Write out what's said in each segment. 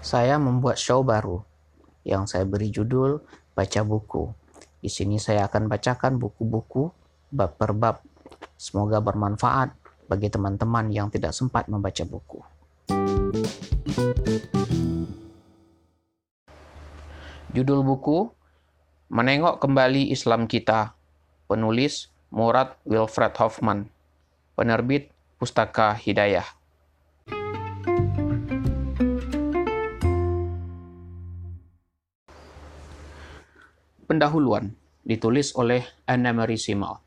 Saya membuat show baru yang saya beri judul Baca Buku. Di sini saya akan bacakan buku-buku bab per bab. Semoga bermanfaat bagi teman-teman yang tidak sempat membaca buku. Judul buku Menengok Kembali Islam Kita Penulis Murad Wilfred Hoffman Penerbit Pustaka Hidayah Pendahuluan ditulis oleh Anna Marie Simal.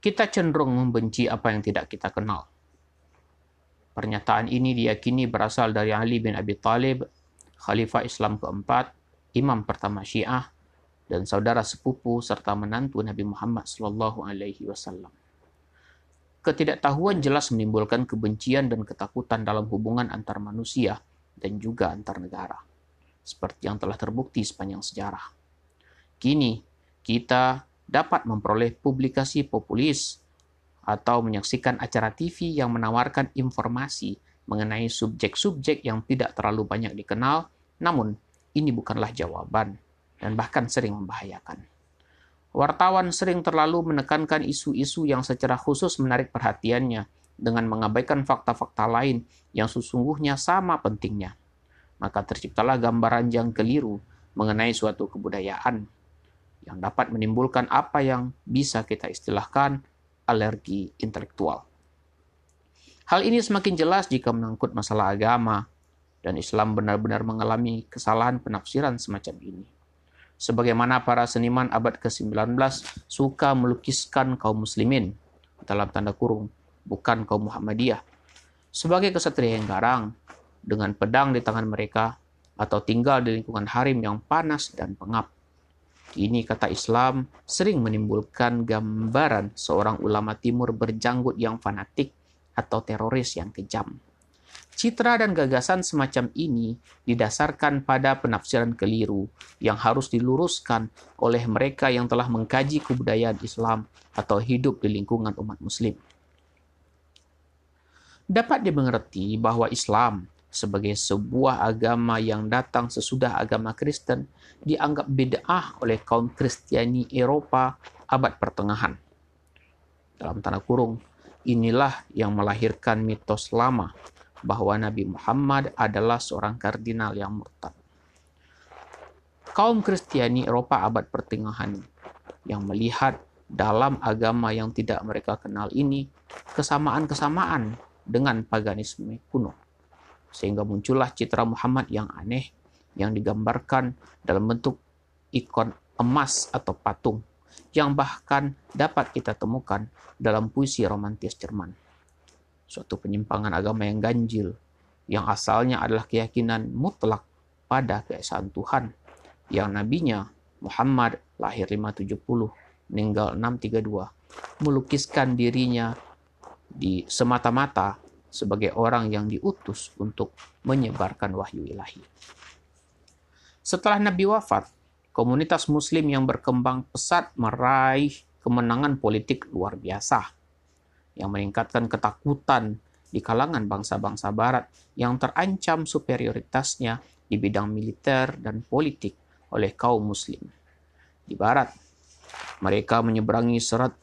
Kita cenderung membenci apa yang tidak kita kenal. Pernyataan ini diyakini berasal dari Ali bin Abi Talib, Khalifah Islam keempat, imam pertama Syiah, dan saudara sepupu serta menantu Nabi Muhammad Sallallahu Alaihi Wasallam. Ketidaktahuan jelas menimbulkan kebencian dan ketakutan dalam hubungan antar manusia dan juga antar negara, seperti yang telah terbukti sepanjang sejarah. Kini, kita dapat memperoleh publikasi populis atau menyaksikan acara TV yang menawarkan informasi mengenai subjek-subjek yang tidak terlalu banyak dikenal, namun ini bukanlah jawaban dan bahkan sering membahayakan. Wartawan sering terlalu menekankan isu-isu yang secara khusus menarik perhatiannya dengan mengabaikan fakta-fakta lain yang sesungguhnya sama pentingnya. Maka terciptalah gambaran yang keliru mengenai suatu kebudayaan yang dapat menimbulkan apa yang bisa kita istilahkan alergi intelektual. Hal ini semakin jelas jika menangkut masalah agama, dan Islam benar-benar mengalami kesalahan penafsiran semacam ini. Sebagaimana para seniman abad ke-19 suka melukiskan kaum muslimin, dalam tanda kurung, bukan kaum Muhammadiyah, sebagai kesatria yang garang, dengan pedang di tangan mereka, atau tinggal di lingkungan harim yang panas dan pengap. Ini kata Islam sering menimbulkan gambaran seorang ulama timur berjanggut yang fanatik atau teroris yang kejam. Citra dan gagasan semacam ini didasarkan pada penafsiran keliru yang harus diluruskan oleh mereka yang telah mengkaji kebudayaan Islam atau hidup di lingkungan umat Muslim. Dapat dimengerti bahwa Islam sebagai sebuah agama yang datang sesudah agama Kristen dianggap bid'ah oleh kaum Kristiani Eropa abad pertengahan. Dalam tanda kurung, inilah yang melahirkan mitos lama bahwa Nabi Muhammad adalah seorang kardinal yang murtad. Kaum Kristiani Eropa abad pertengahan yang melihat dalam agama yang tidak mereka kenal ini kesamaan-kesamaan dengan paganisme kuno sehingga muncullah citra Muhammad yang aneh yang digambarkan dalam bentuk ikon emas atau patung yang bahkan dapat kita temukan dalam puisi romantis Jerman. Suatu penyimpangan agama yang ganjil, yang asalnya adalah keyakinan mutlak pada keesaan Tuhan, yang nabinya Muhammad lahir 570, meninggal 632, melukiskan dirinya di semata-mata sebagai orang yang diutus untuk menyebarkan wahyu ilahi. Setelah Nabi wafat, komunitas Muslim yang berkembang pesat meraih kemenangan politik luar biasa yang meningkatkan ketakutan di kalangan bangsa-bangsa Barat yang terancam superioritasnya di bidang militer dan politik oleh kaum Muslim. Di Barat, mereka menyeberangi serat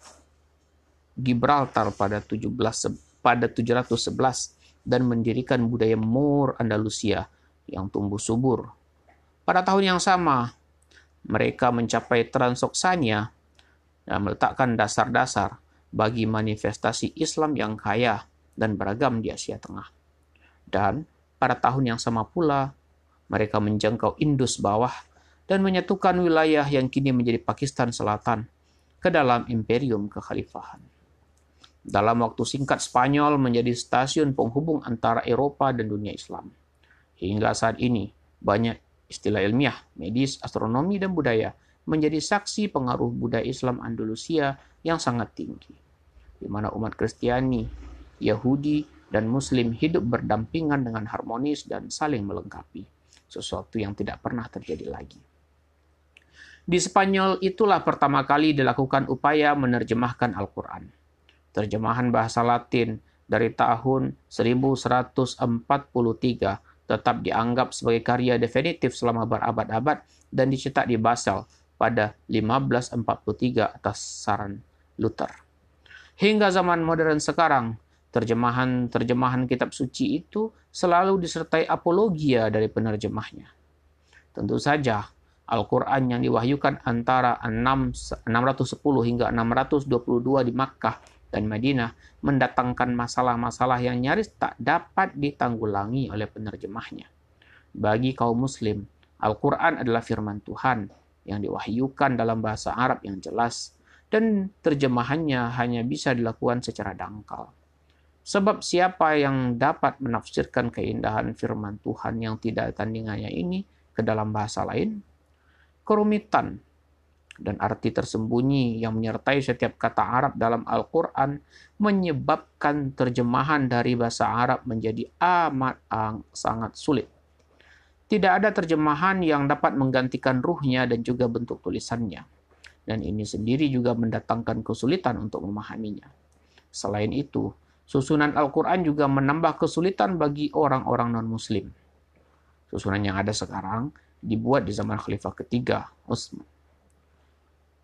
Gibraltar pada 17 pada 711 dan mendirikan budaya Moor Andalusia yang tumbuh subur. Pada tahun yang sama, mereka mencapai Transoksania dan meletakkan dasar-dasar bagi manifestasi Islam yang kaya dan beragam di Asia Tengah. Dan pada tahun yang sama pula, mereka menjangkau Indus bawah dan menyatukan wilayah yang kini menjadi Pakistan Selatan ke dalam imperium kekhalifahan. Dalam waktu singkat, Spanyol menjadi stasiun penghubung antara Eropa dan dunia Islam. Hingga saat ini, banyak istilah ilmiah, medis, astronomi, dan budaya menjadi saksi pengaruh budaya Islam Andalusia yang sangat tinggi, di mana umat Kristiani, Yahudi, dan Muslim hidup berdampingan dengan harmonis dan saling melengkapi, sesuatu yang tidak pernah terjadi lagi. Di Spanyol itulah pertama kali dilakukan upaya menerjemahkan Al-Quran terjemahan bahasa Latin dari tahun 1143 tetap dianggap sebagai karya definitif selama berabad-abad dan dicetak di Basel pada 1543 atas saran Luther. Hingga zaman modern sekarang, terjemahan-terjemahan kitab suci itu selalu disertai apologia dari penerjemahnya. Tentu saja, Al-Quran yang diwahyukan antara 6, 610 hingga 622 di Makkah dan Madinah mendatangkan masalah-masalah yang nyaris tak dapat ditanggulangi oleh penerjemahnya. Bagi kaum muslim, Al-Quran adalah firman Tuhan yang diwahyukan dalam bahasa Arab yang jelas dan terjemahannya hanya bisa dilakukan secara dangkal. Sebab siapa yang dapat menafsirkan keindahan firman Tuhan yang tidak tandingannya ini ke dalam bahasa lain? Kerumitan dan arti tersembunyi yang menyertai setiap kata Arab dalam Al-Quran menyebabkan terjemahan dari bahasa Arab menjadi amat sangat sulit. Tidak ada terjemahan yang dapat menggantikan ruhnya dan juga bentuk tulisannya. Dan ini sendiri juga mendatangkan kesulitan untuk memahaminya. Selain itu, susunan Al-Quran juga menambah kesulitan bagi orang-orang non-Muslim. Susunan yang ada sekarang dibuat di zaman Khalifah ketiga, Utsman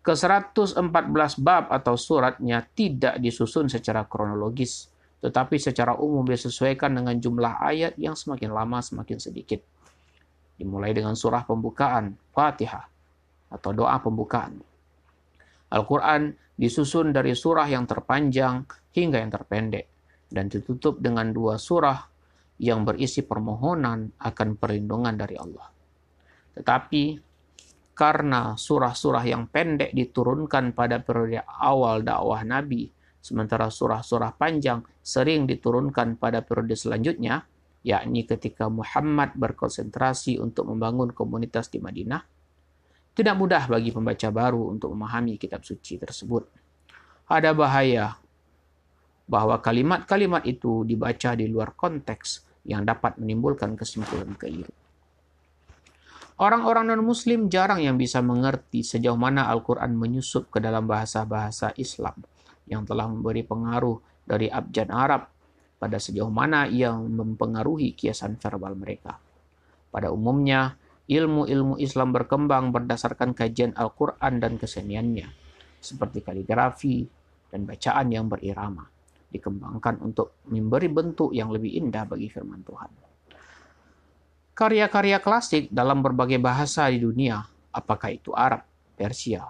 ke-114 bab atau suratnya tidak disusun secara kronologis, tetapi secara umum disesuaikan dengan jumlah ayat yang semakin lama semakin sedikit. Dimulai dengan surah pembukaan, Fatihah, atau doa pembukaan. Al-Quran disusun dari surah yang terpanjang hingga yang terpendek, dan ditutup dengan dua surah yang berisi permohonan akan perlindungan dari Allah. Tetapi karena surah-surah yang pendek diturunkan pada periode awal dakwah Nabi, sementara surah-surah panjang sering diturunkan pada periode selanjutnya, yakni ketika Muhammad berkonsentrasi untuk membangun komunitas di Madinah, tidak mudah bagi pembaca baru untuk memahami kitab suci tersebut. Ada bahaya bahwa kalimat-kalimat itu dibaca di luar konteks yang dapat menimbulkan kesimpulan keliru. Orang-orang non-Muslim jarang yang bisa mengerti sejauh mana Al-Quran menyusup ke dalam bahasa-bahasa Islam yang telah memberi pengaruh dari abjad Arab pada sejauh mana ia mempengaruhi kiasan verbal mereka. Pada umumnya, ilmu-ilmu Islam berkembang berdasarkan kajian Al-Quran dan keseniannya, seperti kaligrafi dan bacaan yang berirama, dikembangkan untuk memberi bentuk yang lebih indah bagi firman Tuhan. Karya-karya klasik dalam berbagai bahasa di dunia, apakah itu Arab, Persia,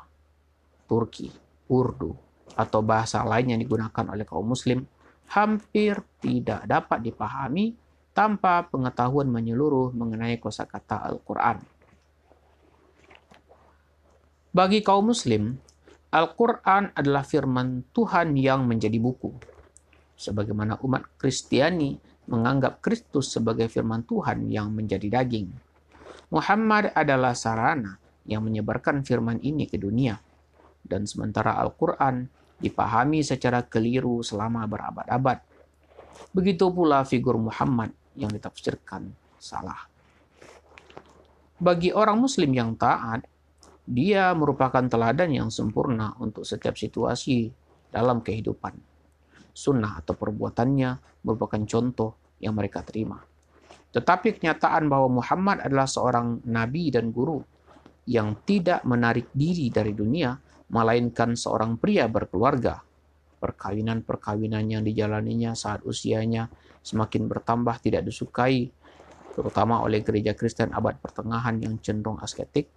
Turki, Urdu, atau bahasa lain yang digunakan oleh kaum muslim, hampir tidak dapat dipahami tanpa pengetahuan menyeluruh mengenai kosakata Al-Quran. Bagi kaum muslim, Al-Quran adalah firman Tuhan yang menjadi buku. Sebagaimana umat Kristiani menganggap Kristus sebagai firman Tuhan yang menjadi daging. Muhammad adalah sarana yang menyebarkan firman ini ke dunia. Dan sementara Al-Quran dipahami secara keliru selama berabad-abad. Begitu pula figur Muhammad yang ditafsirkan salah. Bagi orang muslim yang taat, dia merupakan teladan yang sempurna untuk setiap situasi dalam kehidupan. Sunnah atau perbuatannya merupakan contoh yang mereka terima. Tetapi kenyataan bahwa Muhammad adalah seorang nabi dan guru yang tidak menarik diri dari dunia, melainkan seorang pria berkeluarga. Perkawinan-perkawinan yang dijalaninya saat usianya semakin bertambah tidak disukai, terutama oleh gereja Kristen abad pertengahan yang cenderung asketik,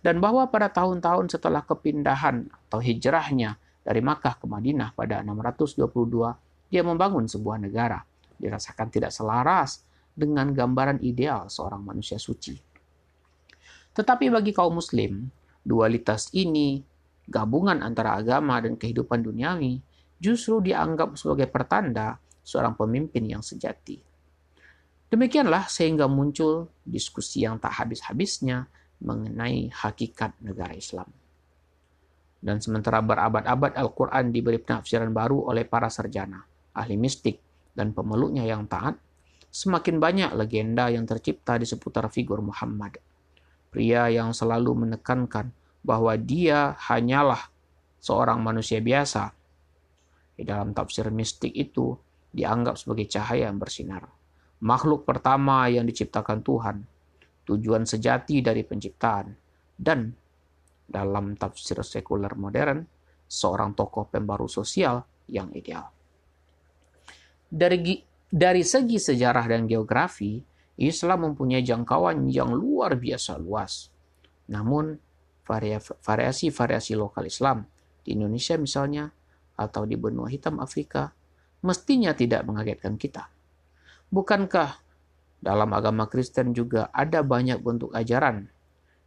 dan bahwa pada tahun-tahun setelah kepindahan atau hijrahnya dari Makkah ke Madinah pada 622, dia membangun sebuah negara dirasakan tidak selaras dengan gambaran ideal seorang manusia suci. Tetapi bagi kaum muslim, dualitas ini, gabungan antara agama dan kehidupan duniawi, justru dianggap sebagai pertanda seorang pemimpin yang sejati. Demikianlah sehingga muncul diskusi yang tak habis-habisnya mengenai hakikat negara Islam. Dan sementara berabad-abad Al-Quran diberi penafsiran baru oleh para sarjana, ahli mistik, dan pemeluknya yang taat, semakin banyak legenda yang tercipta di seputar figur Muhammad. Pria yang selalu menekankan bahwa dia hanyalah seorang manusia biasa. Di dalam tafsir mistik itu dianggap sebagai cahaya yang bersinar. makhluk pertama yang diciptakan Tuhan, tujuan sejati dari penciptaan, dan dalam tafsir sekuler modern, seorang tokoh pembaru sosial yang ideal. Dari, dari segi sejarah dan geografi, Islam mempunyai jangkauan yang luar biasa luas. Namun, variasi-variasi lokal Islam di Indonesia misalnya, atau di benua hitam Afrika, mestinya tidak mengagetkan kita. Bukankah dalam agama Kristen juga ada banyak bentuk ajaran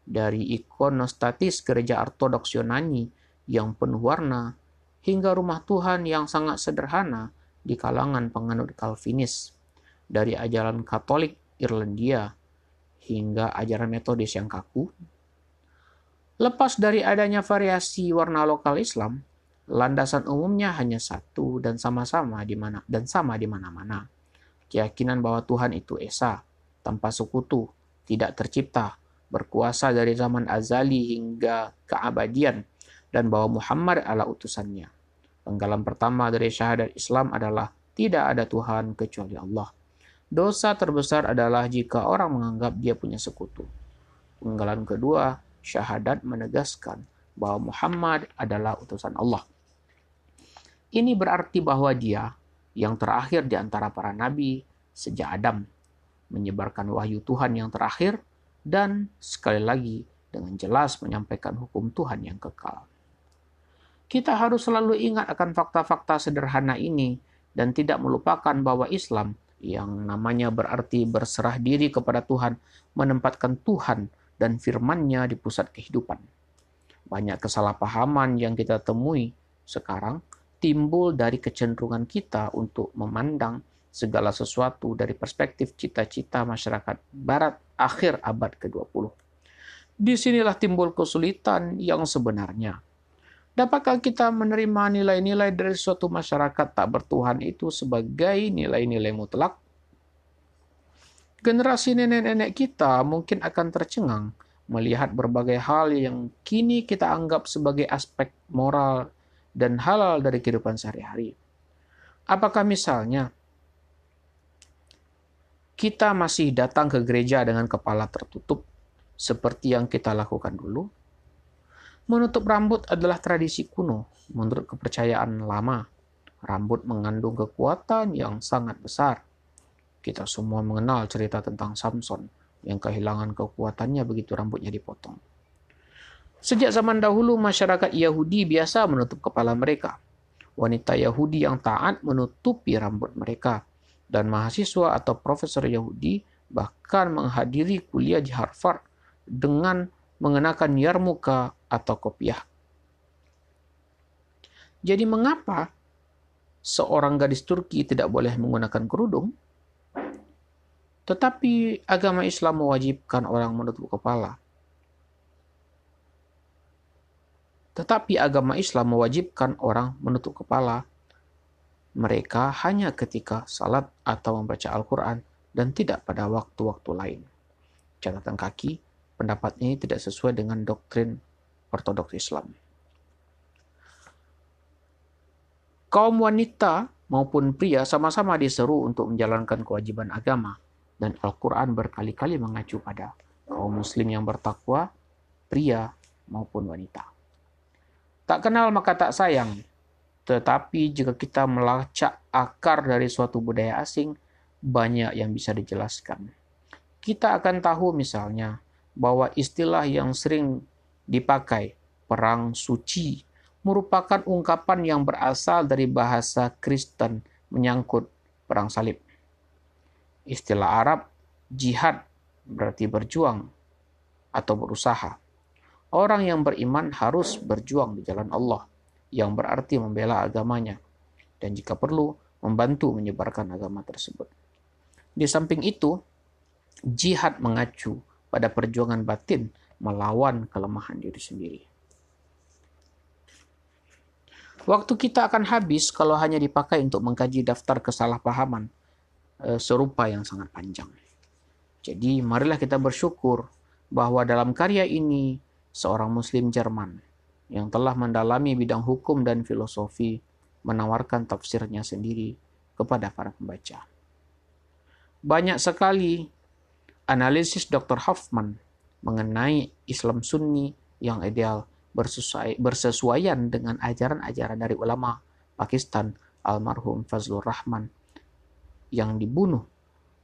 dari ikonostatis gereja ortodoks Yunani yang penuh warna hingga rumah Tuhan yang sangat sederhana di kalangan penganut Calvinis dari ajaran Katolik Irlandia hingga ajaran Metodis yang kaku Lepas dari adanya variasi warna lokal Islam, landasan umumnya hanya satu dan sama-sama di mana dan sama di mana-mana. Keyakinan bahwa Tuhan itu esa, tanpa sekutu, tidak tercipta, berkuasa dari zaman azali hingga keabadian, dan bahwa Muhammad adalah utusannya. Penggalan pertama dari syahadat Islam adalah tidak ada Tuhan kecuali Allah. Dosa terbesar adalah jika orang menganggap dia punya sekutu. Penggalan kedua syahadat menegaskan bahwa Muhammad adalah utusan Allah. Ini berarti bahwa dia yang terakhir di antara para nabi sejak Adam menyebarkan wahyu Tuhan yang terakhir dan sekali lagi dengan jelas menyampaikan hukum Tuhan yang kekal. Kita harus selalu ingat akan fakta-fakta sederhana ini dan tidak melupakan bahwa Islam yang namanya berarti berserah diri kepada Tuhan menempatkan Tuhan dan firman-Nya di pusat kehidupan. Banyak kesalahpahaman yang kita temui sekarang timbul dari kecenderungan kita untuk memandang segala sesuatu dari perspektif cita-cita masyarakat barat akhir abad ke-20. Di sinilah timbul kesulitan yang sebenarnya. Dapatkah kita menerima nilai-nilai dari suatu masyarakat tak bertuhan itu sebagai nilai-nilai mutlak Generasi nenek-nenek kita mungkin akan tercengang melihat berbagai hal yang kini kita anggap sebagai aspek moral dan halal dari kehidupan sehari-hari. Apakah misalnya kita masih datang ke gereja dengan kepala tertutup seperti yang kita lakukan dulu? Menutup rambut adalah tradisi kuno menurut kepercayaan lama. Rambut mengandung kekuatan yang sangat besar kita semua mengenal cerita tentang Samson yang kehilangan kekuatannya begitu rambutnya dipotong. Sejak zaman dahulu, masyarakat Yahudi biasa menutup kepala mereka. Wanita Yahudi yang taat menutupi rambut mereka, dan mahasiswa atau profesor Yahudi bahkan menghadiri kuliah di Harvard dengan mengenakan yarmuka atau kopiah. Jadi mengapa seorang gadis Turki tidak boleh menggunakan kerudung? Tetapi agama Islam mewajibkan orang menutup kepala. Tetapi agama Islam mewajibkan orang menutup kepala mereka hanya ketika salat atau membaca Al-Quran dan tidak pada waktu-waktu lain. Catatan kaki, pendapat ini tidak sesuai dengan doktrin ortodoks Islam. Kaum wanita maupun pria sama-sama diseru untuk menjalankan kewajiban agama dan Al-Quran berkali-kali mengacu pada kaum muslim yang bertakwa, pria maupun wanita. Tak kenal maka tak sayang, tetapi jika kita melacak akar dari suatu budaya asing, banyak yang bisa dijelaskan. Kita akan tahu misalnya bahwa istilah yang sering dipakai, perang suci, merupakan ungkapan yang berasal dari bahasa Kristen menyangkut perang salib. Istilah Arab jihad berarti berjuang atau berusaha. Orang yang beriman harus berjuang di jalan Allah yang berarti membela agamanya dan jika perlu membantu menyebarkan agama tersebut. Di samping itu, jihad mengacu pada perjuangan batin melawan kelemahan diri sendiri. Waktu kita akan habis kalau hanya dipakai untuk mengkaji daftar kesalahpahaman Eh, serupa yang sangat panjang. Jadi marilah kita bersyukur bahwa dalam karya ini seorang muslim Jerman yang telah mendalami bidang hukum dan filosofi menawarkan tafsirnya sendiri kepada para pembaca. Banyak sekali analisis Dr. Hoffman mengenai Islam Sunni yang ideal bersesuaian dengan ajaran-ajaran dari ulama Pakistan almarhum Fazlur Rahman yang dibunuh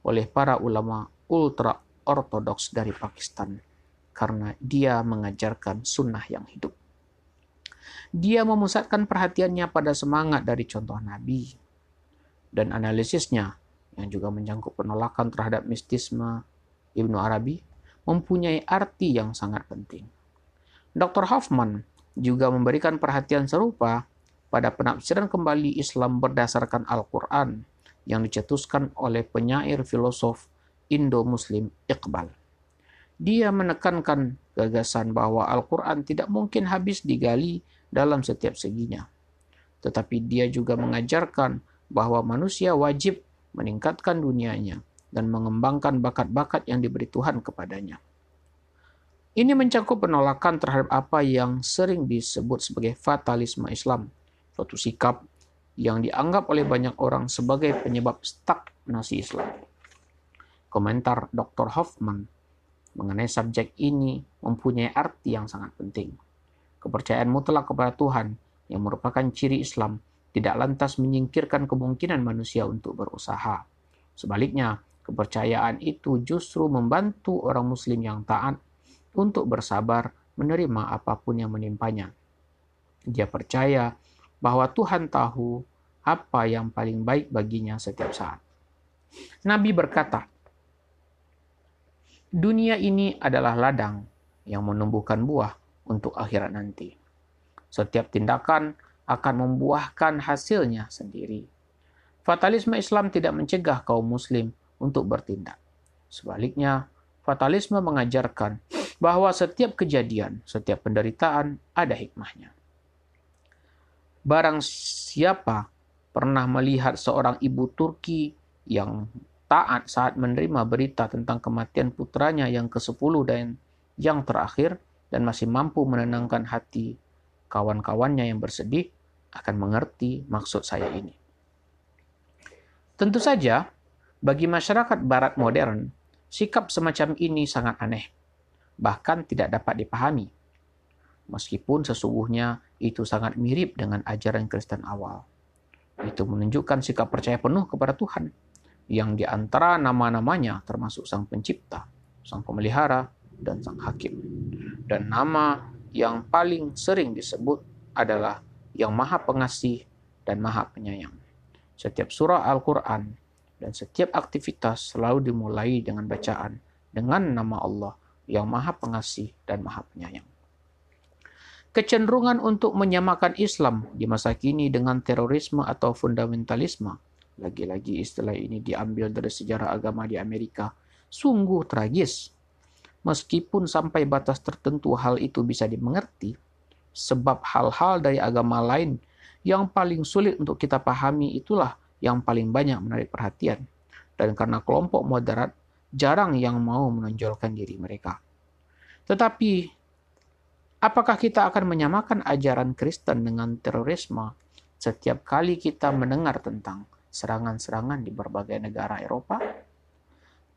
oleh para ulama ultra ortodoks dari Pakistan karena dia mengajarkan sunnah yang hidup. Dia memusatkan perhatiannya pada semangat dari contoh Nabi dan analisisnya yang juga menyangkut penolakan terhadap mistisme Ibnu Arabi mempunyai arti yang sangat penting. Dr. Hoffman juga memberikan perhatian serupa pada penafsiran kembali Islam berdasarkan Al-Quran yang dicetuskan oleh penyair filosof Indo-Muslim Iqbal. Dia menekankan gagasan bahwa Al-Quran tidak mungkin habis digali dalam setiap seginya. Tetapi dia juga mengajarkan bahwa manusia wajib meningkatkan dunianya dan mengembangkan bakat-bakat yang diberi Tuhan kepadanya. Ini mencakup penolakan terhadap apa yang sering disebut sebagai fatalisme Islam, suatu sikap yang dianggap oleh banyak orang sebagai penyebab stagnasi Islam. Komentar Dr. Hoffman mengenai subjek ini mempunyai arti yang sangat penting. Kepercayaan mutlak kepada Tuhan yang merupakan ciri Islam tidak lantas menyingkirkan kemungkinan manusia untuk berusaha. Sebaliknya, kepercayaan itu justru membantu orang Muslim yang taat untuk bersabar menerima apa pun yang menimpanya. Dia percaya bahwa Tuhan tahu apa yang paling baik baginya setiap saat. Nabi berkata, "Dunia ini adalah ladang yang menumbuhkan buah untuk akhirat nanti. Setiap tindakan akan membuahkan hasilnya sendiri." Fatalisme Islam tidak mencegah kaum Muslim untuk bertindak. Sebaliknya, fatalisme mengajarkan bahwa setiap kejadian, setiap penderitaan ada hikmahnya. Barang siapa pernah melihat seorang ibu Turki yang taat saat menerima berita tentang kematian putranya yang ke-10 dan yang terakhir dan masih mampu menenangkan hati kawan-kawannya yang bersedih akan mengerti maksud saya ini. Tentu saja, bagi masyarakat barat modern, sikap semacam ini sangat aneh bahkan tidak dapat dipahami. Meskipun sesungguhnya itu sangat mirip dengan ajaran Kristen awal. Itu menunjukkan sikap percaya penuh kepada Tuhan, yang di antara nama-namanya termasuk Sang Pencipta, Sang Pemelihara, dan Sang Hakim. Dan nama yang paling sering disebut adalah yang Maha Pengasih dan Maha Penyayang. Setiap surah Al-Quran dan setiap aktivitas selalu dimulai dengan bacaan dengan nama Allah yang maha pengasih dan maha penyayang. Kecenderungan untuk menyamakan Islam di masa kini dengan terorisme atau fundamentalisme, lagi-lagi istilah ini diambil dari sejarah agama di Amerika, sungguh tragis. Meskipun sampai batas tertentu hal itu bisa dimengerti, sebab hal-hal dari agama lain yang paling sulit untuk kita pahami itulah yang paling banyak menarik perhatian. Dan karena kelompok moderat jarang yang mau menonjolkan diri mereka. Tetapi, apakah kita akan menyamakan ajaran Kristen dengan terorisme setiap kali kita mendengar tentang serangan-serangan di berbagai negara Eropa?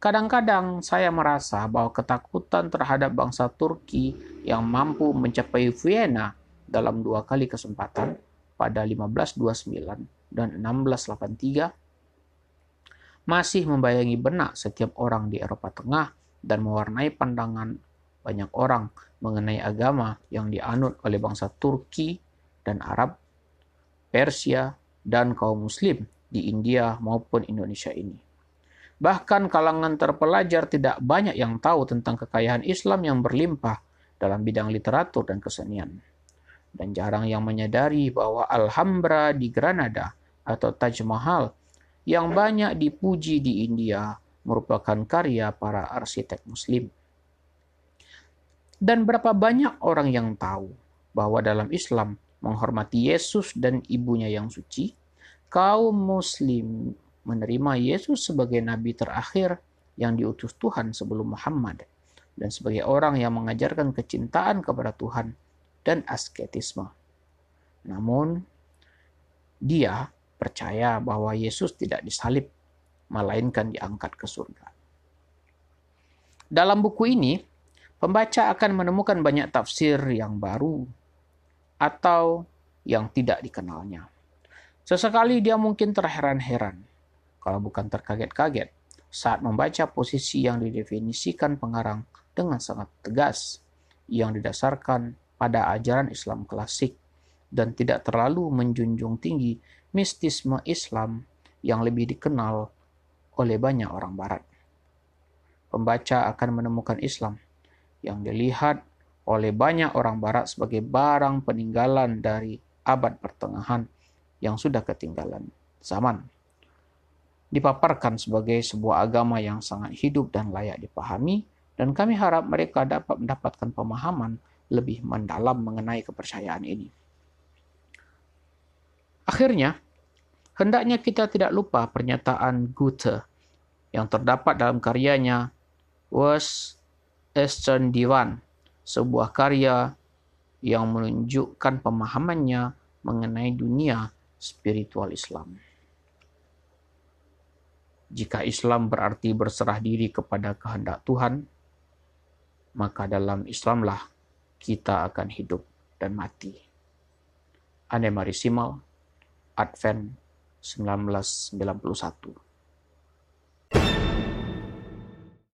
Kadang-kadang saya merasa bahwa ketakutan terhadap bangsa Turki yang mampu mencapai Vienna dalam dua kali kesempatan pada 1529 dan 1683 masih membayangi benak setiap orang di Eropa Tengah dan mewarnai pandangan banyak orang mengenai agama yang dianut oleh bangsa Turki dan Arab, Persia, dan kaum Muslim di India maupun Indonesia ini. Bahkan kalangan terpelajar tidak banyak yang tahu tentang kekayaan Islam yang berlimpah dalam bidang literatur dan kesenian. Dan jarang yang menyadari bahwa Alhambra di Granada atau Taj Mahal yang banyak dipuji di India merupakan karya para arsitek muslim. Dan berapa banyak orang yang tahu bahwa dalam Islam menghormati Yesus dan ibunya yang suci, kaum muslim menerima Yesus sebagai nabi terakhir yang diutus Tuhan sebelum Muhammad dan sebagai orang yang mengajarkan kecintaan kepada Tuhan dan asketisme. Namun, dia percaya bahwa Yesus tidak disalib melainkan diangkat ke surga. Dalam buku ini, pembaca akan menemukan banyak tafsir yang baru atau yang tidak dikenalnya. Sesekali dia mungkin terheran-heran, kalau bukan terkaget-kaget, saat membaca posisi yang didefinisikan pengarang dengan sangat tegas, yang didasarkan pada ajaran Islam klasik dan tidak terlalu menjunjung tinggi mistisme Islam yang lebih dikenal oleh banyak orang Barat. Pembaca akan menemukan Islam yang dilihat oleh banyak orang Barat sebagai barang peninggalan dari abad pertengahan yang sudah ketinggalan zaman. Dipaparkan sebagai sebuah agama yang sangat hidup dan layak dipahami, dan kami harap mereka dapat mendapatkan pemahaman lebih mendalam mengenai kepercayaan ini. Akhirnya, hendaknya kita tidak lupa pernyataan Goethe yang terdapat dalam karyanya Was Eastern Divan, sebuah karya yang menunjukkan pemahamannya mengenai dunia spiritual Islam. Jika Islam berarti berserah diri kepada kehendak Tuhan, maka dalam Islamlah kita akan hidup dan mati. Anne Marie Simal, Advent 1991